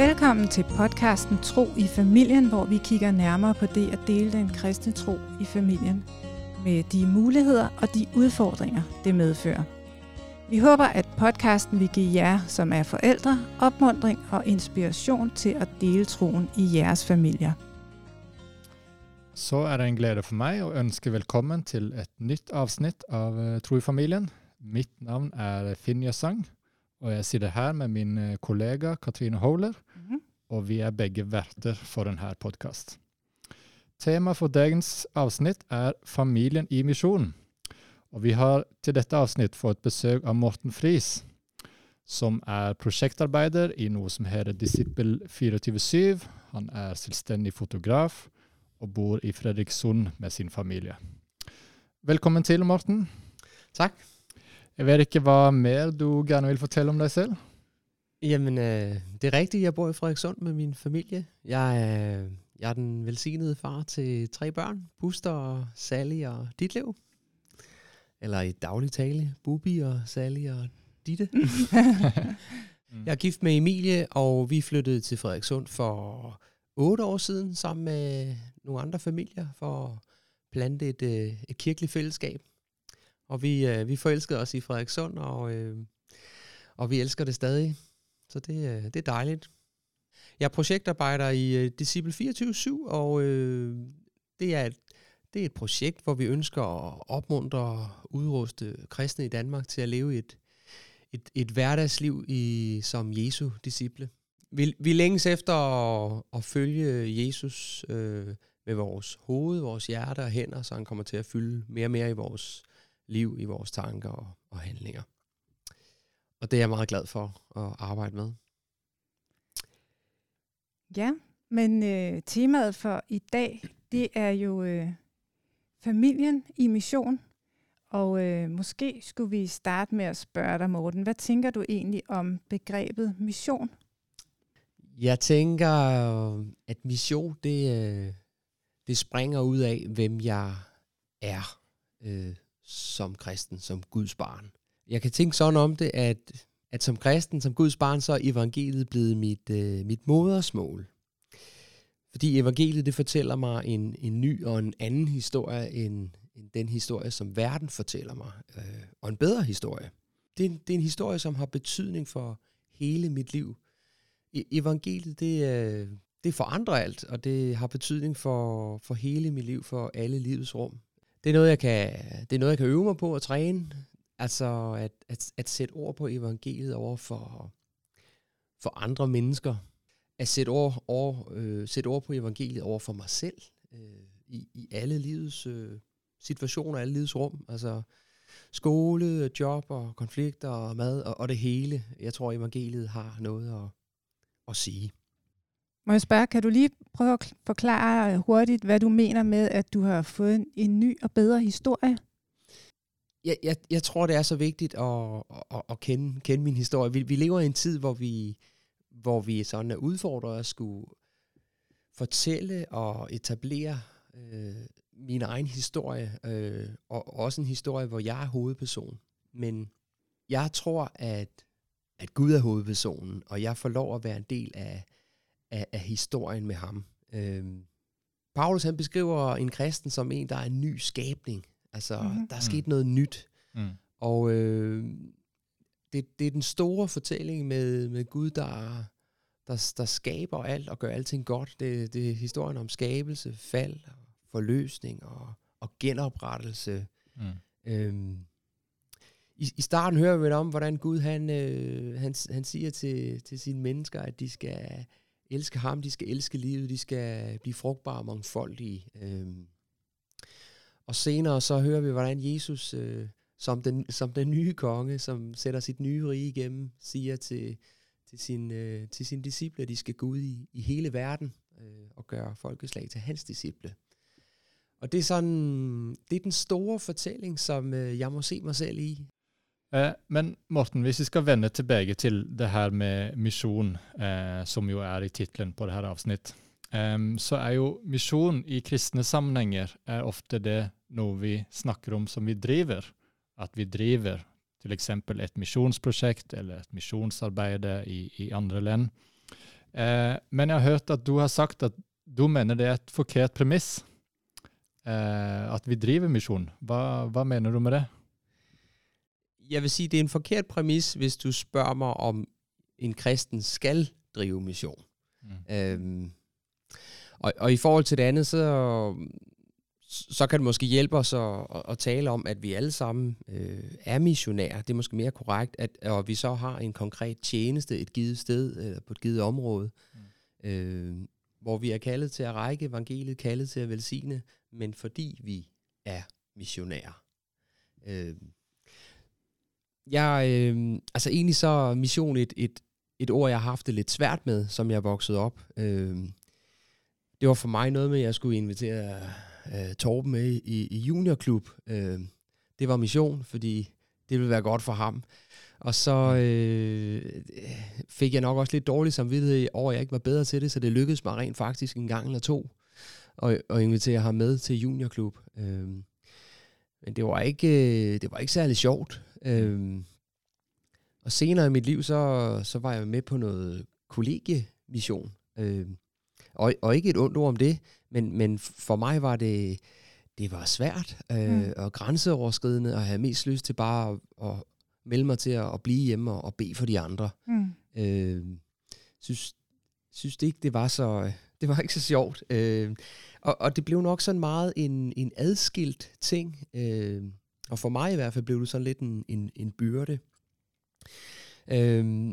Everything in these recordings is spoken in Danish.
Velkommen til podcasten Tro i familien, hvor vi kigger nærmere på det at dele den kristne tro i familien, med de muligheder og de udfordringer, det medfører. Vi håber, at podcasten vil give jer, som er forældre, opmundring og inspiration til at dele troen i jeres familier. Så er det en glæde for mig at ønske velkommen til et nyt afsnit af eh, Tro i familien. Mit navn er Finja Sang, og jeg sitter her med min eh, kollega Katrine Holler og vi er begge værter for denne podcast. Tema for dagens afsnit er familien i missionen. Og vi har til dette afsnit fået besøg av Morten Friis, som er projektarbejder i noget som hedder Disciple 24-7. Han er selvstændig fotograf og bor i Frederikssund med sin familie. Velkommen til, Morten. Tak. Jeg ved ikke, hvad mere du gerne vil fortælle om dig selv? Jamen, øh, det er rigtigt. Jeg bor i Frederikssund med min familie. Jeg er, jeg er den velsignede far til tre børn. Buster, Sally og Ditlev. Eller i daglig tale, Bubi og Sally og Ditte. Jeg er gift med Emilie, og vi flyttede til Frederikssund for otte år siden sammen med nogle andre familier for at plante et, øh, et kirkeligt fællesskab. Og vi, øh, vi forelskede os i Frederikssund, og, øh, og vi elsker det stadig. Så det, øh, det er dejligt. Jeg er projektarbejder i øh, Disciple 24-7, og øh, det, er et, det er et projekt, hvor vi ønsker at opmuntre og udruste kristne i Danmark til at leve et, et, et hverdagsliv i, som Jesu disciple. Vi, vi længes efter at, at følge Jesus øh, med vores hoved, vores hjerte og hænder, så han kommer til at fylde mere og mere i vores liv, i vores tanker og, og handlinger. Og det er jeg meget glad for at arbejde med. Ja, men øh, temaet for i dag, det er jo øh, familien i mission. Og øh, måske skulle vi starte med at spørge dig, Morten, hvad tænker du egentlig om begrebet mission? Jeg tænker, at mission, det, øh, det springer ud af, hvem jeg er øh, som kristen, som Guds barn. Jeg kan tænke sådan om det, at, at som kristen, som Guds barn, så er evangeliet blevet mit, øh, mit modersmål. Fordi evangeliet, det fortæller mig en, en ny og en anden historie, end, end den historie, som verden fortæller mig. Øh, og en bedre historie. Det er, en, det er en historie, som har betydning for hele mit liv. E- evangeliet, det, øh, det forandrer alt, og det har betydning for, for hele mit liv, for alle livets rum. Det er noget, jeg kan, det er noget, jeg kan øve mig på at træne. Altså at, at, at sætte ord på evangeliet over for, for andre mennesker. At sætte ord, ord, øh, sætte ord på evangeliet over for mig selv. Øh, i, I alle livets øh, situationer, alle livets rum. Altså skole, job og konflikter og mad og, og det hele. Jeg tror, evangeliet har noget at, at sige. Må jeg spørge, kan du lige prøve at forklare hurtigt, hvad du mener med, at du har fået en, en ny og bedre historie? Jeg, jeg, jeg tror, det er så vigtigt at, at, at kende, kende min historie. Vi, vi lever i en tid, hvor vi, hvor vi sådan er udfordret at skulle fortælle og etablere øh, min egen historie, øh, og også en historie, hvor jeg er hovedperson. Men jeg tror, at, at Gud er hovedpersonen, og jeg får lov at være en del af, af, af historien med ham. Øh, Paulus han beskriver en kristen som en, der er en ny skabning. Altså, Mhm. mm-hmm. der er Mm. sket noget nyt. Mm. Og øh, det, det er den store fortælling med, med Gud, der, der, der skaber alt og gør alting godt. Det, det er historien om skabelse, fald, forløsning og, og genoprettelse. Mm. Øhm, i, I starten hører vi om, hvordan Gud han, øh, han, han siger til, til sine mennesker, at de skal elske ham, de skal elske livet, de skal blive frugtbare og mangfoldige. Øhm, og senere så hører vi, hvordan Jesus øh, som, den, som den nye konge, som sætter sit nye rige igennem, siger til, til, sin, øh, til sine disciple, at de skal gå ud i, i hele verden øh, og gøre folkeslag til hans disciple. Og det er sådan, det er den store fortælling, som øh, jeg må se mig selv i. Eh, men Morten, hvis vi skal vende tilbage til det her med mission, eh, som jo er i titlen på det her afsnit, eh, så er jo mission i kristne sammenhænger er ofte det noget vi snakker om som vi driver. At vi driver til eksempel et missionsprojekt eller et missionsarbejde i, i andre land. Eh, men jeg har hørt at du har sagt at du mener det er et forkert premiss eh, at vi driver misjon. Hva, hva mener du med det? Jeg vil sige, det er en forkert præmis, hvis du spørger mig, om en kristen skal drive mission. Mm. Øhm, og, og i forhold til det andet, så, så kan det måske hjælpe os at, at, tale om, at vi alle sammen øh, er missionærer. Det er måske mere korrekt, at, at vi så har en konkret tjeneste et givet sted, eller på et givet område, mm. øh, hvor vi er kaldet til at række evangeliet, kaldet til at velsigne, men fordi vi er missionærer. Øh, jeg, øh, altså egentlig så mission et, et, et ord, jeg har haft det lidt svært med, som jeg voksede op. Øh, det var for mig noget med, at jeg skulle invitere øh, Torben med i, i juniorklub. Øh, det var mission, fordi det ville være godt for ham. Og så øh, fik jeg nok også lidt dårlig samvittighed over, at jeg ikke var bedre til det, så det lykkedes mig rent faktisk en gang eller to at, at invitere ham med til juniorklub. Øh, men det var ikke, øh, det var ikke særlig sjovt. Øh, og senere i mit liv, så, så var jeg med på noget kollegiemission. Øh, og, og ikke et ondt ord om det, men, men for mig var det, det var svært øh, mm. og grænseoverskridende, og have mest lyst til bare at, at melde mig til at, at blive hjemme og, og bede for de andre. Mm. Øh, synes, synes det ikke, det var så, det var ikke så sjovt. Øh, og, og det blev nok sådan meget en, en adskilt ting. Øh, og for mig i hvert fald blev det sådan lidt en, en, en byrde. Øh,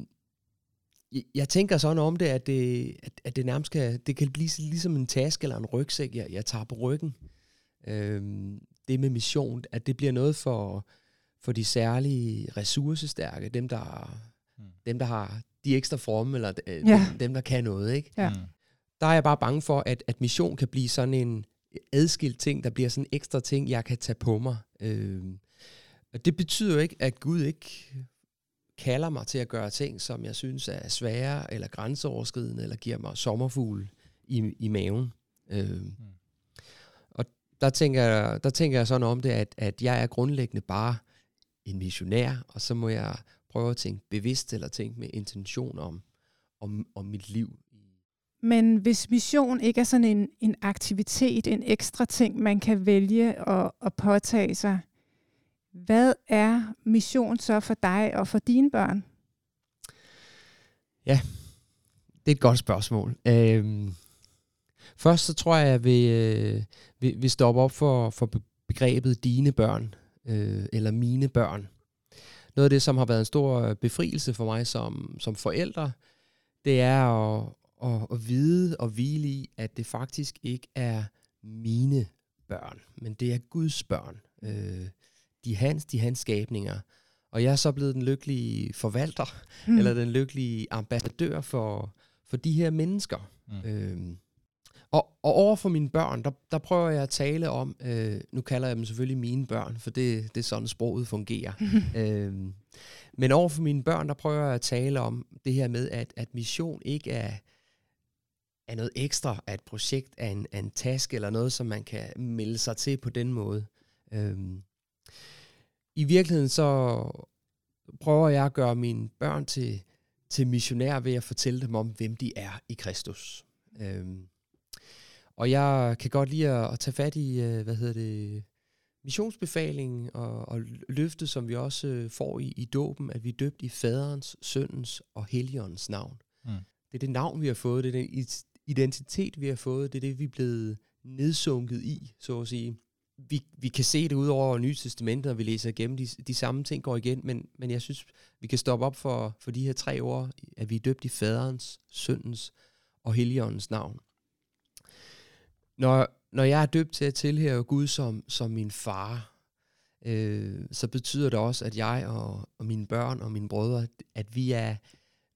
jeg tænker sådan om det, at det, at, at det nærmest kan, det kan blive ligesom en taske eller en rygsæk, jeg, jeg tager på ryggen. Øhm, det med mission, at det bliver noget for, for de særlige ressourcestærke, dem der, mm. dem der har de ekstra fromme, eller øh, ja. dem, dem der kan noget. Ikke? Ja. Mm. Der er jeg bare bange for, at, at mission kan blive sådan en adskilt ting, der bliver sådan en ekstra ting, jeg kan tage på mig. Øhm, og det betyder jo ikke, at Gud ikke kalder mig til at gøre ting, som jeg synes er svære eller grænseoverskridende, eller giver mig sommerfugle i, i maven. Øh, mm. Og der tænker, jeg, der tænker jeg sådan om det, at, at jeg er grundlæggende bare en missionær, og så må jeg prøve at tænke bevidst eller tænke med intention om, om, om mit liv. Men hvis mission ikke er sådan en, en aktivitet, en ekstra ting, man kan vælge at, at påtage sig, hvad er mission så for dig og for dine børn? Ja, det er et godt spørgsmål. Øhm, først så tror jeg, at jeg vil, øh, vil, vil stoppe op for, for begrebet dine børn, øh, eller mine børn. Noget af det, som har været en stor øh, befrielse for mig som, som forældre, det er at, at, at vide og hvile i, at det faktisk ikke er mine børn, men det er Guds børn. Øh, de er hans, de er hans skabninger. Og jeg er så blevet den lykkelige forvalter, mm. eller den lykkelige ambassadør for, for de her mennesker. Mm. Øhm, og, og over for mine børn, der, der prøver jeg at tale om, øh, nu kalder jeg dem selvfølgelig mine børn, for det, det er sådan sproget fungerer. øhm, men over for mine børn, der prøver jeg at tale om det her med, at, at mission ikke er, er noget ekstra, at et projekt er en, er en task, eller noget, som man kan melde sig til på den måde. Øhm, i virkeligheden så prøver jeg at gøre mine børn til, til missionærer ved at fortælle dem om, hvem de er i Kristus. Øhm, og jeg kan godt lide at, at tage fat i, øh, hvad hedder det, missionsbefalingen og, og løftet, som vi også øh, får i, i dåben, at vi er døbt i faderens, søndens og helligåndens navn. Mm. Det er det navn, vi har fået, det er den identitet, vi har fået, det er det, vi er blevet nedsunket i, så at sige vi, vi kan se det ud over Nye Testamentet, og vi læser igennem, de, de samme ting går igen, men, men jeg synes, vi kan stoppe op for, for de her tre ord, at vi er døbt i faderens, syndens og heligåndens navn. Når, når jeg er døbt til at tilhøre Gud som, som min far, øh, så betyder det også, at jeg og, og mine børn og mine brødre, at vi er,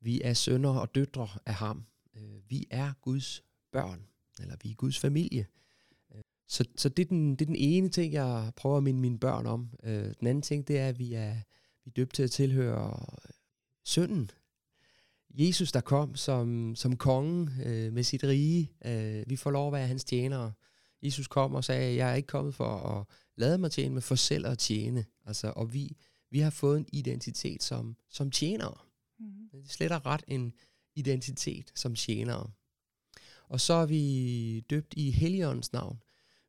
vi er sønner og døtre af ham. Øh, vi er Guds børn, eller vi er Guds familie. Så, så det, er den, det er den ene ting, jeg prøver at minde mine børn om. Øh, den anden ting, det er, at vi er, vi er døbt til at tilhøre sønnen. Jesus, der kom som, som konge øh, med sit rige. Øh, vi får lov at være hans tjenere. Jesus kom og sagde, jeg er ikke kommet for at lade mig tjene, men for selv at tjene. Altså, og vi, vi har fået en identitet som, som tjenere. Mm. Det er slet og ret en, identitet som tjenere. Og så er vi døbt i Helligåndens navn.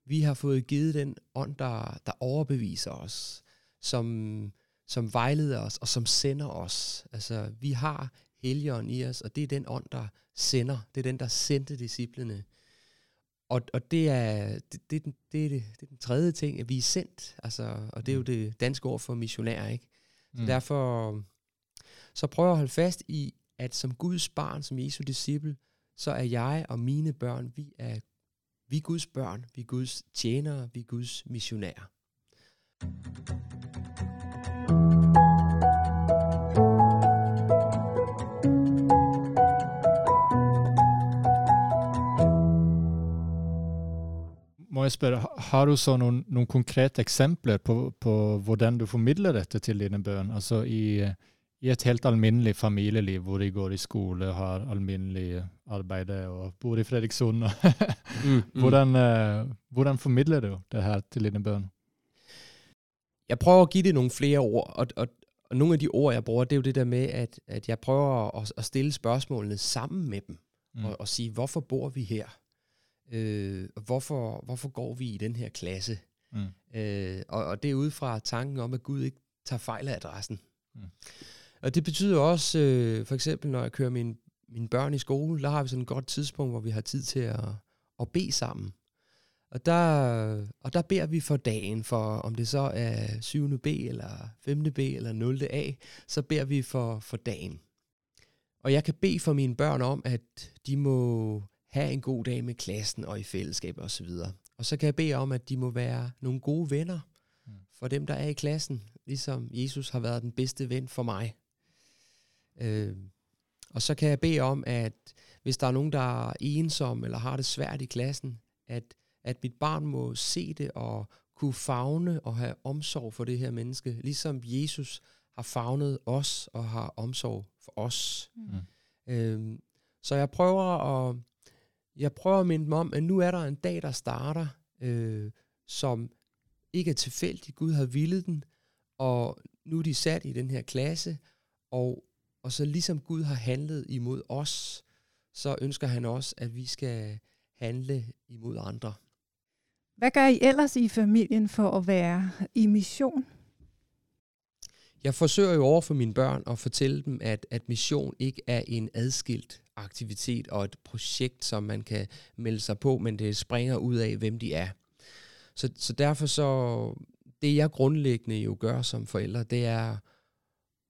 Vi har fået givet den ånd, der, der overbeviser os, som, som vejleder os og som sender os. Altså, vi har Helligånden i os, og det er den ånd, der sender. Det er den, der sendte disciplene. Og, og det, er, det, det, det, det, det er den tredje ting, at vi er sendt. Altså, og det er jo det danske ord for missionær, ikke? Så mm. derfor så prøver jeg at holde fast i, at som Guds barn, som Jesu disciple, så er jeg og mine børn, vi er, vi er Guds børn, vi er Guds tjenere, vi er Guds missionærer. Må jeg spørge, har du så nogle, nogle konkrete eksempler på, på hvordan du formidler dette til dine børn? Altså i, øh, i et helt almindelig familieliv, hvor de går i skole, har almindelig arbejde og bor i Frederikssund. mm, mm. hvordan, uh, hvordan formidler du det her til dine børn? Jeg prøver at give det nogle flere ord, og, og, og nogle af de ord, jeg bruger, det er jo det der med, at, at jeg prøver at, at stille spørgsmålene sammen med dem, mm. og, og sige, hvorfor bor vi her? Øh, hvorfor, hvorfor går vi i den her klasse? Mm. Øh, og, og det er ud fra tanken om, at Gud ikke tager fejl af adressen. Mm. Og det betyder også, øh, for eksempel når jeg kører mine, mine børn i skole, der har vi sådan et godt tidspunkt, hvor vi har tid til at, at bede sammen. Og der, og der beder vi for dagen, for om det så er 7. B, eller 5. B, eller 0. A, så beder vi for, for dagen. Og jeg kan bede for mine børn om, at de må have en god dag med klassen og i fællesskab og så videre. Og så kan jeg bede om, at de må være nogle gode venner mm. for dem, der er i klassen, ligesom Jesus har været den bedste ven for mig. Øh, og så kan jeg bede om, at hvis der er nogen, der er ensom eller har det svært i klassen, at, at mit barn må se det og kunne fagne og have omsorg for det her menneske, ligesom Jesus har fagnet os og har omsorg for os. Mm. Øh, så jeg prøver at jeg prøver at minde dem om, at nu er der en dag, der starter, øh, som ikke er tilfældig. Gud har villet den, og nu er de sat i den her klasse, og, og så ligesom Gud har handlet imod os, så ønsker han også, at vi skal handle imod andre. Hvad gør I ellers i familien for at være i mission? Jeg forsøger jo over for mine børn at fortælle dem, at, at mission ikke er en adskilt aktivitet og et projekt, som man kan melde sig på, men det springer ud af, hvem de er. Så, så derfor så, det jeg grundlæggende jo gør som forældre, det er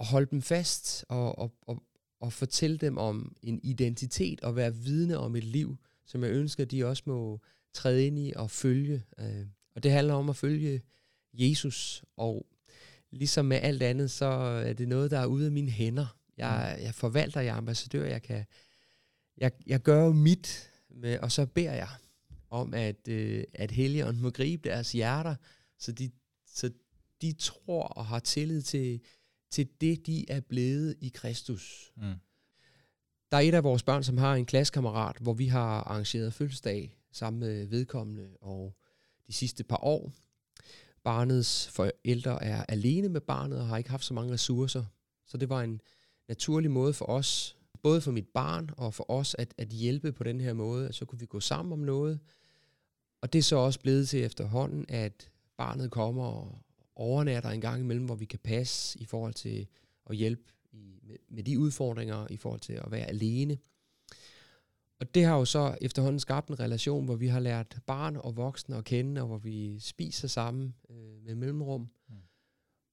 at holde dem fast og, og, og, og fortælle dem om en identitet og være vidne om et liv, som jeg ønsker, de også må træde ind i og følge. Øh, og det handler om at følge Jesus, og ligesom med alt andet, så er det noget, der er ude af mine hænder. Jeg, mm. jeg forvalter, jeg er ambassadør, jeg kan, jeg, jeg gør jo mit, med, og så beder jeg om, at, øh, at Helligånden må gribe deres hjerter, så de, så de tror og har tillid til, til det, de er blevet i Kristus. Mm. Der er et af vores børn, som har en klassekammerat, hvor vi har arrangeret fødselsdag sammen med vedkommende, og de sidste par år. Barnets forældre er alene med barnet og har ikke haft så mange ressourcer. Så det var en naturlig måde for os både for mit barn og for os at, at hjælpe på den her måde. Så kunne vi gå sammen om noget. Og det er så også blevet til efterhånden, at barnet kommer og overnatter en gang imellem, hvor vi kan passe i forhold til at hjælpe i, med, med de udfordringer, i forhold til at være alene. Og det har jo så efterhånden skabt en relation, hvor vi har lært barn og voksne at kende, og hvor vi spiser sammen øh, med mellemrum. Mm.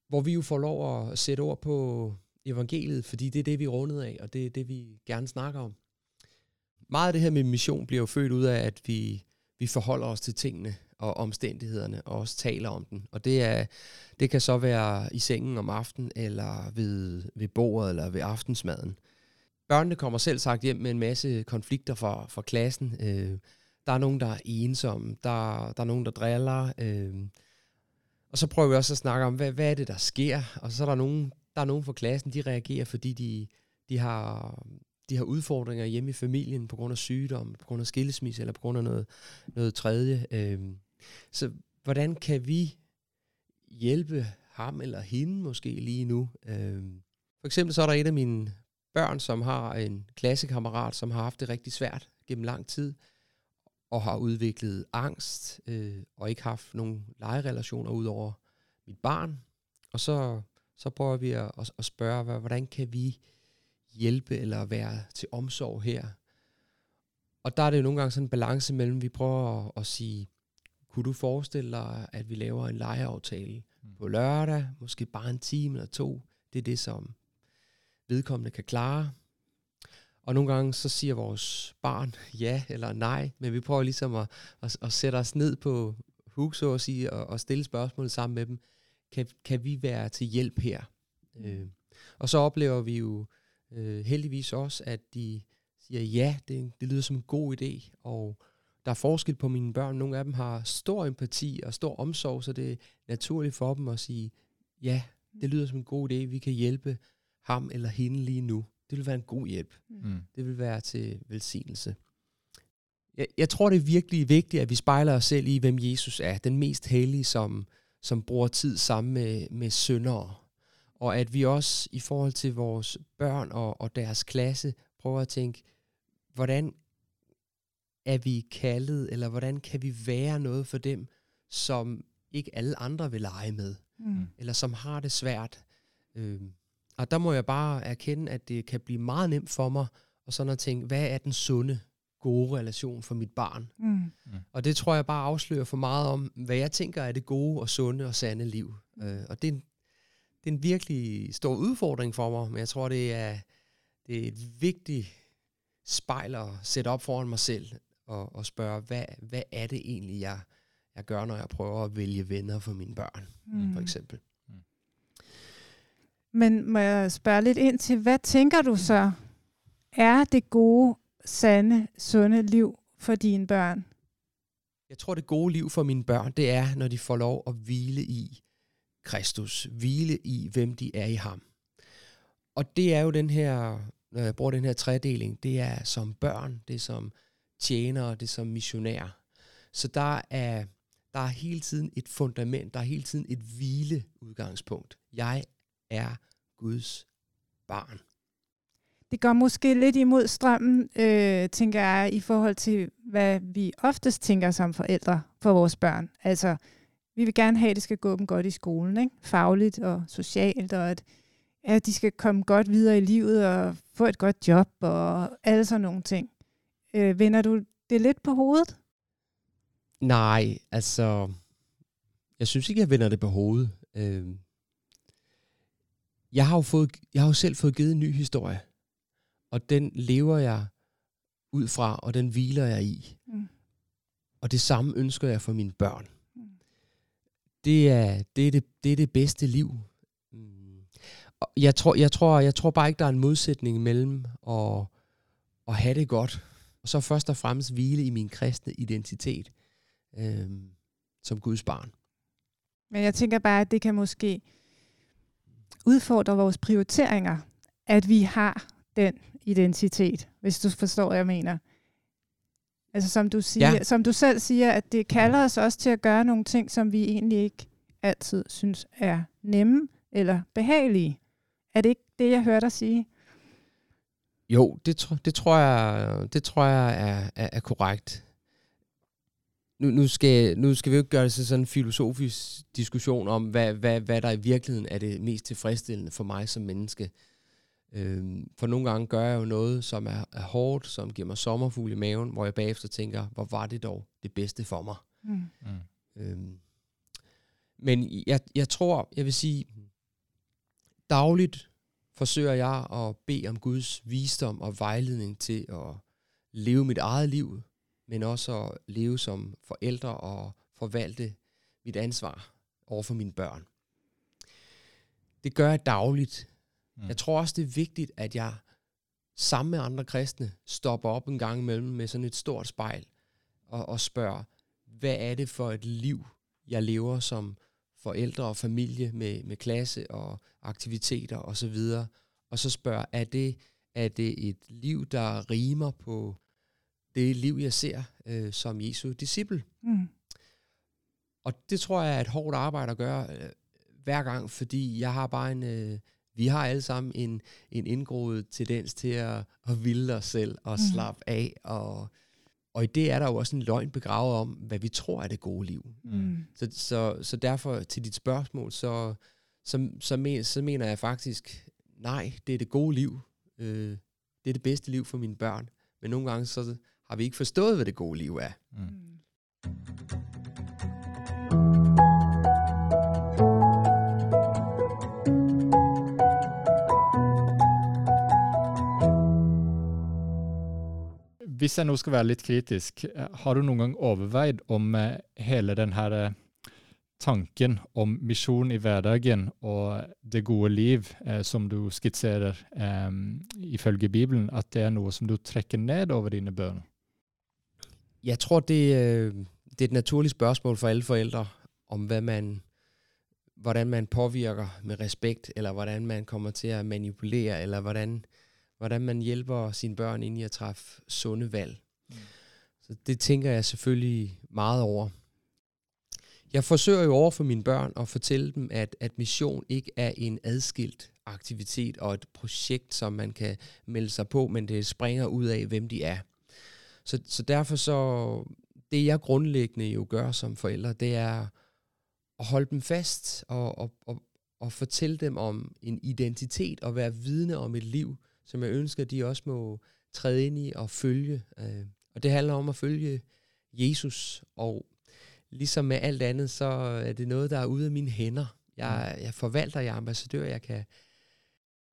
Hvor vi jo får lov at sætte ord på evangeliet, fordi det er det, vi er rundet af, og det er det, vi gerne snakker om. Meget af det her med mission bliver jo født ud af, at vi, vi forholder os til tingene og omstændighederne, og også taler om den. Og det, er, det kan så være i sengen om aftenen, eller ved, ved bordet, eller ved aftensmaden. Børnene kommer selv sagt hjem med en masse konflikter fra, fra klassen. Øh, der er nogen, der er ensomme, der, der er nogen, der driller. Øh, og så prøver vi også at snakke om, hvad, hvad er det, der sker? Og så er der nogen, der er nogen fra klassen, de reagerer, fordi de, de, har, de har udfordringer hjemme i familien på grund af sygdom, på grund af skilsmisse eller på grund af noget, noget tredje. Øhm, så hvordan kan vi hjælpe ham eller hende måske lige nu? Øhm, for eksempel så er der et af mine børn, som har en klassekammerat, som har haft det rigtig svært gennem lang tid, og har udviklet angst, øh, og ikke haft nogen legerelationer ud over mit barn. Og så, så prøver vi at, at, at spørge, hvordan kan vi hjælpe eller være til omsorg her? Og der er det jo nogle gange sådan en balance mellem, vi prøver at, at sige, kunne du forestille dig, at vi laver en legeaftale mm. på lørdag, måske bare en time eller to? Det er det, som vedkommende kan klare. Og nogle gange så siger vores barn ja eller nej, men vi prøver ligesom at, at, at sætte os ned på hug, så at sige, og, og stille spørgsmål sammen med dem. Kan, kan vi være til hjælp her? Mm. Øh, og så oplever vi jo øh, heldigvis også, at de siger ja, det, det lyder som en god idé, og der er forskel på mine børn. Nogle af dem har stor empati og stor omsorg, så det er naturligt for dem at sige, ja, det lyder som en god idé, vi kan hjælpe ham eller hende lige nu. Det vil være en god hjælp. Mm. Det vil være til velsignelse. Jeg, jeg tror, det er virkelig vigtigt, at vi spejler os selv i, hvem Jesus er. Den mest hellige, som, som bruger tid sammen med, med syndere. Og at vi også i forhold til vores børn og, og deres klasse prøver at tænke, hvordan er vi kaldet, eller hvordan kan vi være noget for dem, som ikke alle andre vil lege med, mm. eller som har det svært. Øh, og der må jeg bare erkende, at det kan blive meget nemt for mig, og sådan at tænke, hvad er den sunde, gode relation for mit barn? Mm. Mm. Og det tror jeg bare afslører for meget om, hvad jeg tænker er det gode og sunde og sande liv. Mm. Øh, og det er, en, det er en virkelig stor udfordring for mig, men jeg tror, det er, det er et vigtigt spejl at sætte op foran mig selv, og, og spørge, hvad, hvad er det egentlig, jeg, jeg gør, når jeg prøver at vælge venner for mine børn, mm. for eksempel. Men må jeg spørge lidt ind til, hvad tænker du så er det gode, sande, sunde liv for dine børn? Jeg tror, det gode liv for mine børn, det er, når de får lov at hvile i Kristus. Hvile i, hvem de er i ham. Og det er jo den her, når jeg bruger den her tredeling, det er som børn, det er som tjenere, det er som missionær. Så der er, der er hele tiden et fundament, der er hele tiden et hvileudgangspunkt. Jeg er Guds barn. Det går måske lidt imod strømmen, øh, tænker jeg, i forhold til, hvad vi oftest tænker som forældre for vores børn. Altså, vi vil gerne have, at det skal gå dem godt i skolen, ikke? fagligt og socialt, og at, at de skal komme godt videre i livet og få et godt job og alle sådan nogle ting. Øh, vender du det lidt på hovedet? Nej, altså, jeg synes ikke, jeg vender det på hovedet. Øh, jeg har jo, fået, jeg har jo selv fået givet en ny historie, og den lever jeg ud fra, og den hviler jeg i. Mm. Og det samme ønsker jeg for mine børn. Mm. Det, er, det, er det, det er det bedste liv. Mm. Jeg tror, jeg, tror, jeg tror bare ikke, der er en modsætning mellem at, at have det godt, og så først og fremmest hvile i min kristne identitet øh, som Guds barn. Men jeg tænker bare, at det kan måske udfordrer vores prioriteringer, at vi har den identitet, hvis du forstår, hvad jeg mener. Altså som du, siger, ja. som du selv siger, at det kalder os også til at gøre nogle ting, som vi egentlig ikke altid synes er nemme eller behagelige. Er det ikke det, jeg hørte dig sige? Jo, det, tro, det tror jeg, det tror jeg er, er, er korrekt nu, nu, skal, nu skal vi jo ikke gøre det til sådan en filosofisk diskussion om, hvad, hvad, hvad der i virkeligheden er det mest tilfredsstillende for mig som menneske. Øhm, for nogle gange gør jeg jo noget, som er, er hårdt, som giver mig sommerfugl i maven, hvor jeg bagefter tænker, hvor var det dog det bedste for mig. Mm. Mm. Øhm, men jeg, jeg tror, jeg vil sige, dagligt forsøger jeg at bede om Guds visdom og vejledning til at leve mit eget liv, men også at leve som forældre og forvalte mit ansvar over for mine børn. Det gør jeg dagligt. Mm. Jeg tror også, det er vigtigt, at jeg sammen med andre kristne stopper op en gang imellem med sådan et stort spejl og, og spørger, hvad er det for et liv, jeg lever som forældre og familie med, med klasse og aktiviteter osv. Og, så videre. og så spørger, er det, er det et liv, der rimer på det liv, jeg ser øh, som Jesu disciple. Mm. Og det tror jeg er et hårdt arbejde at gøre øh, hver gang, fordi jeg har bare en øh, Vi har alle sammen en, en indgroet tendens til at, at vilde os selv og Mm. slappe af. Og, og i det er der jo også en løgn begravet om, hvad vi tror er det gode liv. Mm. Så, så, så derfor til dit spørgsmål, så, så, så, men, så mener jeg faktisk, nej, det er det gode liv. Øh, det er det bedste liv for mine børn. Men nogle gange så har vi ikke forstået, hvad det gode liv er. Mm. Hvis jeg nu skal være litt kritisk, eh, har du noen gang overveid om eh, hele den her eh, tanken om misjon i hverdagen og det gode liv, eh, som du skitserer eh, ifølge Bibelen, at det er noe som du trekker ned over dine børn? Jeg tror, det, det er et naturligt spørgsmål for alle forældre, om hvad man, hvordan man påvirker med respekt, eller hvordan man kommer til at manipulere, eller hvordan, hvordan man hjælper sine børn ind i at træffe sunde valg. Mm. Så det tænker jeg selvfølgelig meget over. Jeg forsøger jo over for mine børn at fortælle dem, at, at mission ikke er en adskilt aktivitet og et projekt, som man kan melde sig på, men det springer ud af, hvem de er. Så, så derfor så, det jeg grundlæggende jo gør som forældre, det er at holde dem fast og, og, og, og fortælle dem om en identitet og være vidne om et liv, som jeg ønsker, at de også må træde ind i og følge. Øh, Og det handler om at følge Jesus, og ligesom med alt andet, så er det noget, der er ude af mine hænder. Jeg, jeg forvalter, jeg er ambassadør, jeg kan...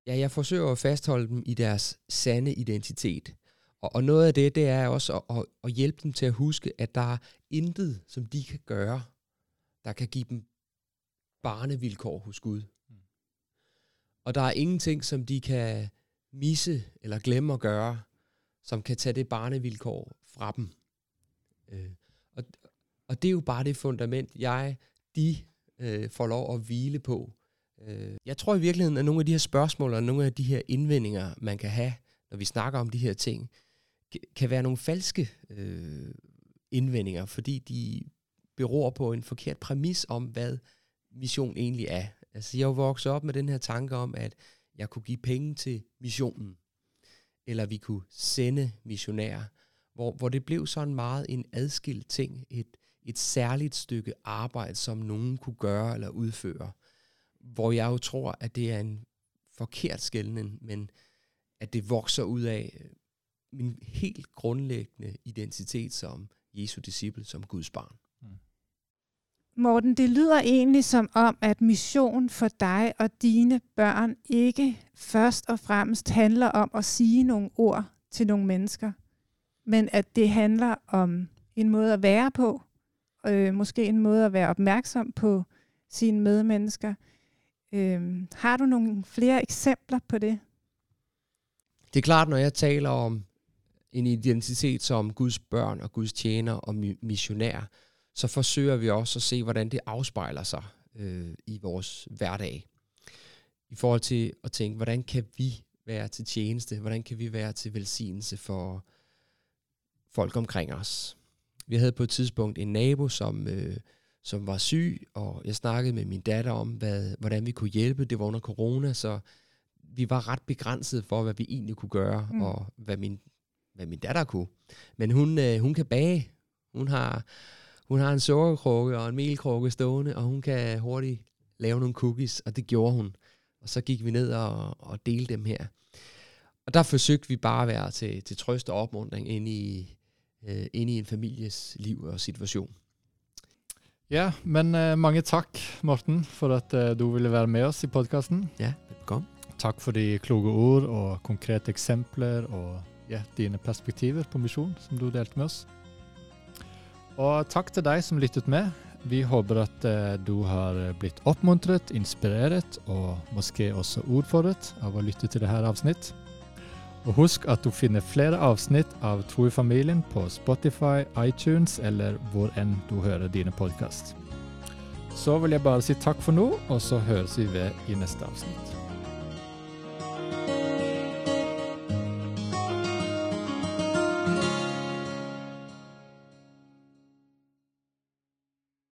Ja, jeg forsøger at fastholde dem i deres sande identitet. Og, og noget af det, det er også at, at, at hjælpe dem til at huske, at der er intet, som de kan gøre, der kan give dem barnevilkår hos Gud. Mm. Og der er ingenting, som de kan misse eller glemme at gøre, som kan tage det barnevilkår fra dem. Øh, og, og det er jo bare det fundament, jeg, de øh, får lov at hvile på. Øh, jeg tror i virkeligheden, at nogle af de her spørgsmål og nogle af de her indvendinger, man kan have, når vi snakker om de her ting, kan være nogle falske øh, indvendinger, fordi de beror på en forkert præmis om, hvad mission egentlig er. Altså, jeg er jo vokset op med den her tanke om, at jeg kunne give penge til missionen, eller vi kunne sende missionærer, hvor, hvor det blev sådan meget en adskilt ting, et, et særligt stykke arbejde, som nogen kunne gøre eller udføre, hvor jeg jo tror, at det er en forkert skældning, men at det vokser ud af øh, min helt grundlæggende identitet som Jesu disciple, som Guds barn. Morten, det lyder egentlig som om, at mission for dig og dine børn ikke først og fremmest handler om at sige nogle ord til nogle mennesker, men at det handler om en måde at være på, øh, måske en måde at være opmærksom på sine medmennesker. Øh, har du nogle flere eksempler på det? Det er klart, når jeg taler om en identitet som Guds børn og Guds tjener og missionær, så forsøger vi også at se, hvordan det afspejler sig øh, i vores hverdag. I forhold til at tænke, hvordan kan vi være til tjeneste? Hvordan kan vi være til velsignelse for folk omkring os? Vi havde på et tidspunkt en nabo, som, øh, som var syg, og jeg snakkede med min datter om, hvad, hvordan vi kunne hjælpe. Det var under corona, så vi var ret begrænset for, hvad vi egentlig kunne gøre, Mm. og hvad min, hvad min datter kunne. Men hun, øh, hun kan bage. Hun har, hun har en sukkerkrukke og en melkrukke stående, og hun kan hurtigt lave nogle cookies, og det gjorde hun. Og så gik vi ned og, og delte dem her. Og der forsøgte vi bare at være til, til trøst og opmuntring ind i, øh, ind i en families liv og situation. Ja, men eh, mange takk, Morten, for at eh, du ville være med oss i podkasten. Ja, velkommen. Takk for de kloke ord og konkrete eksempler og ja, dine perspektiver på misjon som du delte med oss. Og takk til deg som lyttet med. Vi håper at eh, du har blitt oppmuntret, inspirert og måske også ordforret av å lytte til dette avsnitt. Og husk at du finner flere avsnitt av Tro i familien på Spotify, iTunes eller hvor enn du hører dine podkast. Så vil jeg bare si takk for nå, og så høres vi ved i neste avsnitt.